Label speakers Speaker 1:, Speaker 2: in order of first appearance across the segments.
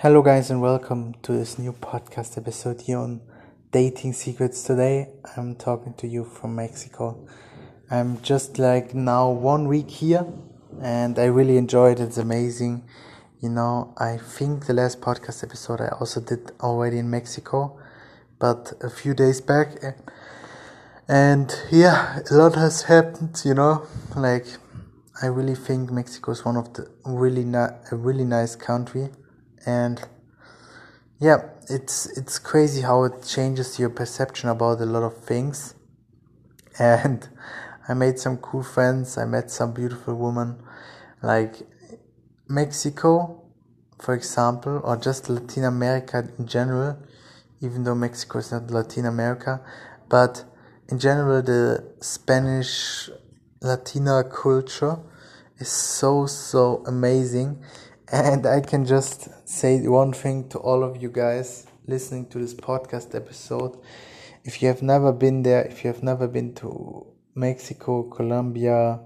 Speaker 1: Hello, guys, and welcome to this new podcast episode here on Dating Secrets. Today, I'm talking to you from Mexico. I'm just like now one week here, and I really enjoyed it. It's amazing. You know, I think the last podcast episode I also did already in Mexico, but a few days back. And yeah, a lot has happened, you know, like I really think Mexico is one of the really ni- a really nice country and yeah it's it's crazy how it changes your perception about a lot of things. And i made some cool friends i met some beautiful women. Like mexico for example or just latin america in general even though mexico is not latin america but in general the spanish latina culture is so so amazing and I can just say one thing to all of you guys listening to this podcast episode. If you have never been there, if you have never been to Mexico, Colombia,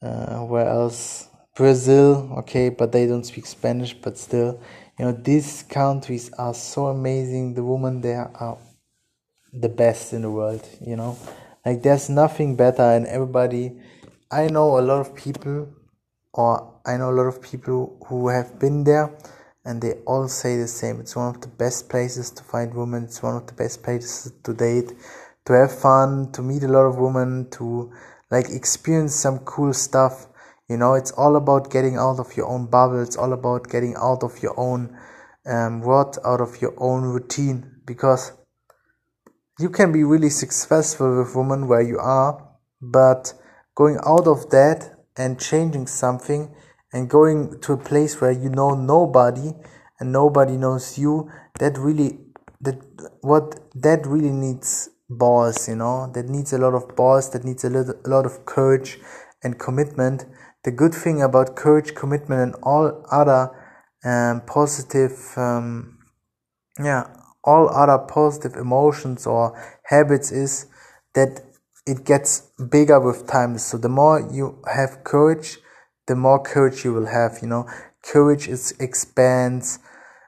Speaker 1: uh, where else? Brazil, okay, but they don't speak Spanish, but still, you know, these countries are so amazing. The women there are the best in the world, you know, like there's nothing better, and everybody. I know a lot of people or I know a lot of people who have been there and they all say the same. It's one of the best places to find women, it's one of the best places to date, to have fun, to meet a lot of women, to like experience some cool stuff. You know, it's all about getting out of your own bubble, it's all about getting out of your own um, what, out of your own routine because you can be really successful with women where you are, but going out of that and changing something and going to a place where you know nobody and nobody knows you that really that what that really needs balls you know? That needs a lot of balls that needs a, little, a lot of courage and commitment. The good thing about courage commitment and all other um, positive um, yeah all other positive emotions or habits is that it gets bigger with time. So the more you have courage, the more courage you will have. You know, courage is expands.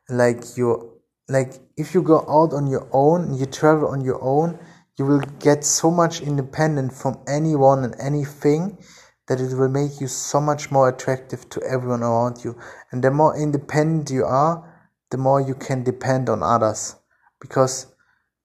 Speaker 1: Like you, like if you go out on your own, you travel on your own, you will get so much independent from anyone and anything that it will make you so much more attractive to everyone around you. And the more independent you are, the more you can depend on others because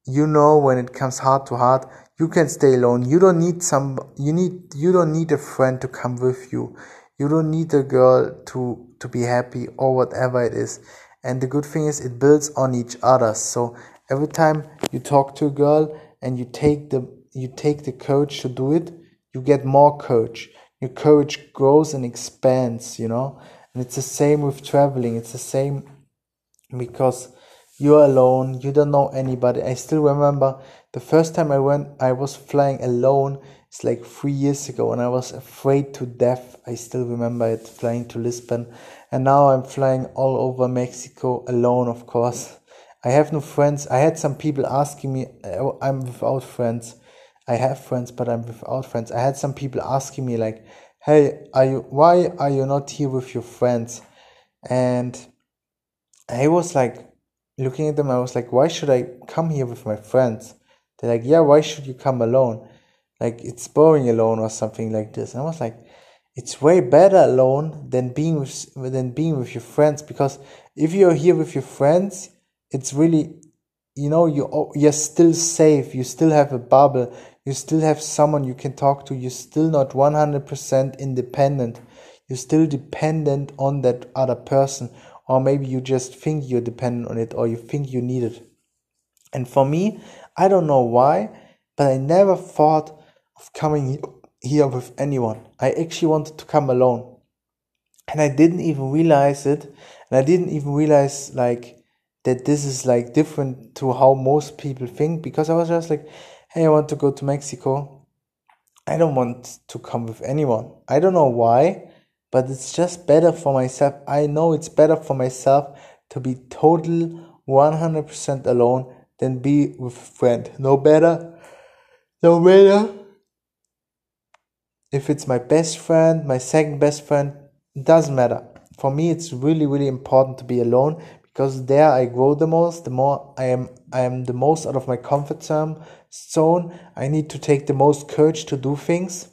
Speaker 1: you know when it comes heart to heart you can stay alone. You don't need some you need you don't need a friend to come with you. You don't need a girl to to be happy or whatever it is. And the good thing is it builds on each other. So every time you talk to a girl and you take the you take the courage to do it you get more courage. Your courage grows and expands you know? And it's the same with traveling. It's the same because you're alone. You don't know anybody. I still remember the first time i went i was flying alone. It's like three years ago and i was afraid to death. I still remember it flying to lisbon. And now i'm flying all over mexico alone of course. I have no friends. I had some people asking me oh, i'm without friends. I have friends but i'm without friends. I had some people asking me like hey are you why are you not here with your friends? And i was like looking at them, I was like, why should I come here with my friends? They're like, yeah, why should you come alone? Like, it's boring alone or something like this. And I was like, it's way better alone than being with than being with your friends because if you're here with your friends, it's really, you know, you you're still safe. You still have a bubble. You still have someone you can talk to. You're still not one hundred percent independent. You're still dependent on that other person or maybe you just think you're dependent on it or you think you need it. And for me, I don't know why, but I never thought of coming here with anyone. I actually wanted to come alone. And I didn't even realize it. And I didn't even realize like that this is like different to how most people think because I was just like, hey, I want to go to Mexico. I don't want to come with anyone. I don't know why but it's just better for myself. I know it's better for myself to be total 100% alone than be with a friend. No better, no better. If it's my best friend, my second best friend, doesn't matter. for me it's really really important to be alone because there I grow the most the more I am I am the most out of my comfort zone I need to take the most courage to do things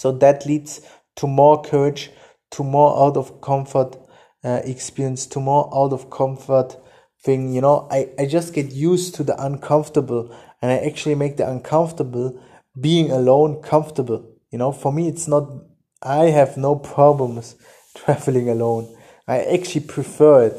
Speaker 1: so that leads to more courage to more out of comfort uh, experience to more out of comfort thing you know. I, I just get used to the uncomfortable and I actually make the uncomfortable being alone comfortable you know. For me it's not I have no problems traveling alone. I actually prefer it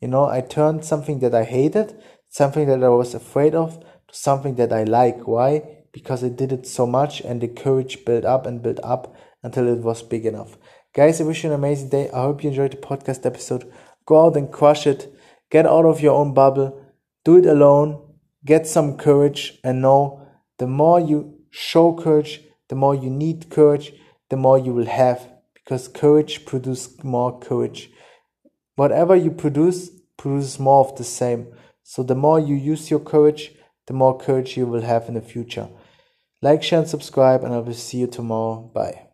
Speaker 1: you know. I turned something that I hated something that I was afraid of to something that I like. Why because I did it so much and the courage built up and built up until it was big enough guys I wish you an amazing day I hope you enjoyed the podcast episode go out and crush it Get out of your own bubble. Do it alone. Get some courage and know the more you show courage, the more you need courage, the more you will have because courage produces more courage. Whatever you produce produces more of the same. So the more you use your courage, the more courage you will have in the future. Like, share, and subscribe, and I will see you tomorrow. Bye.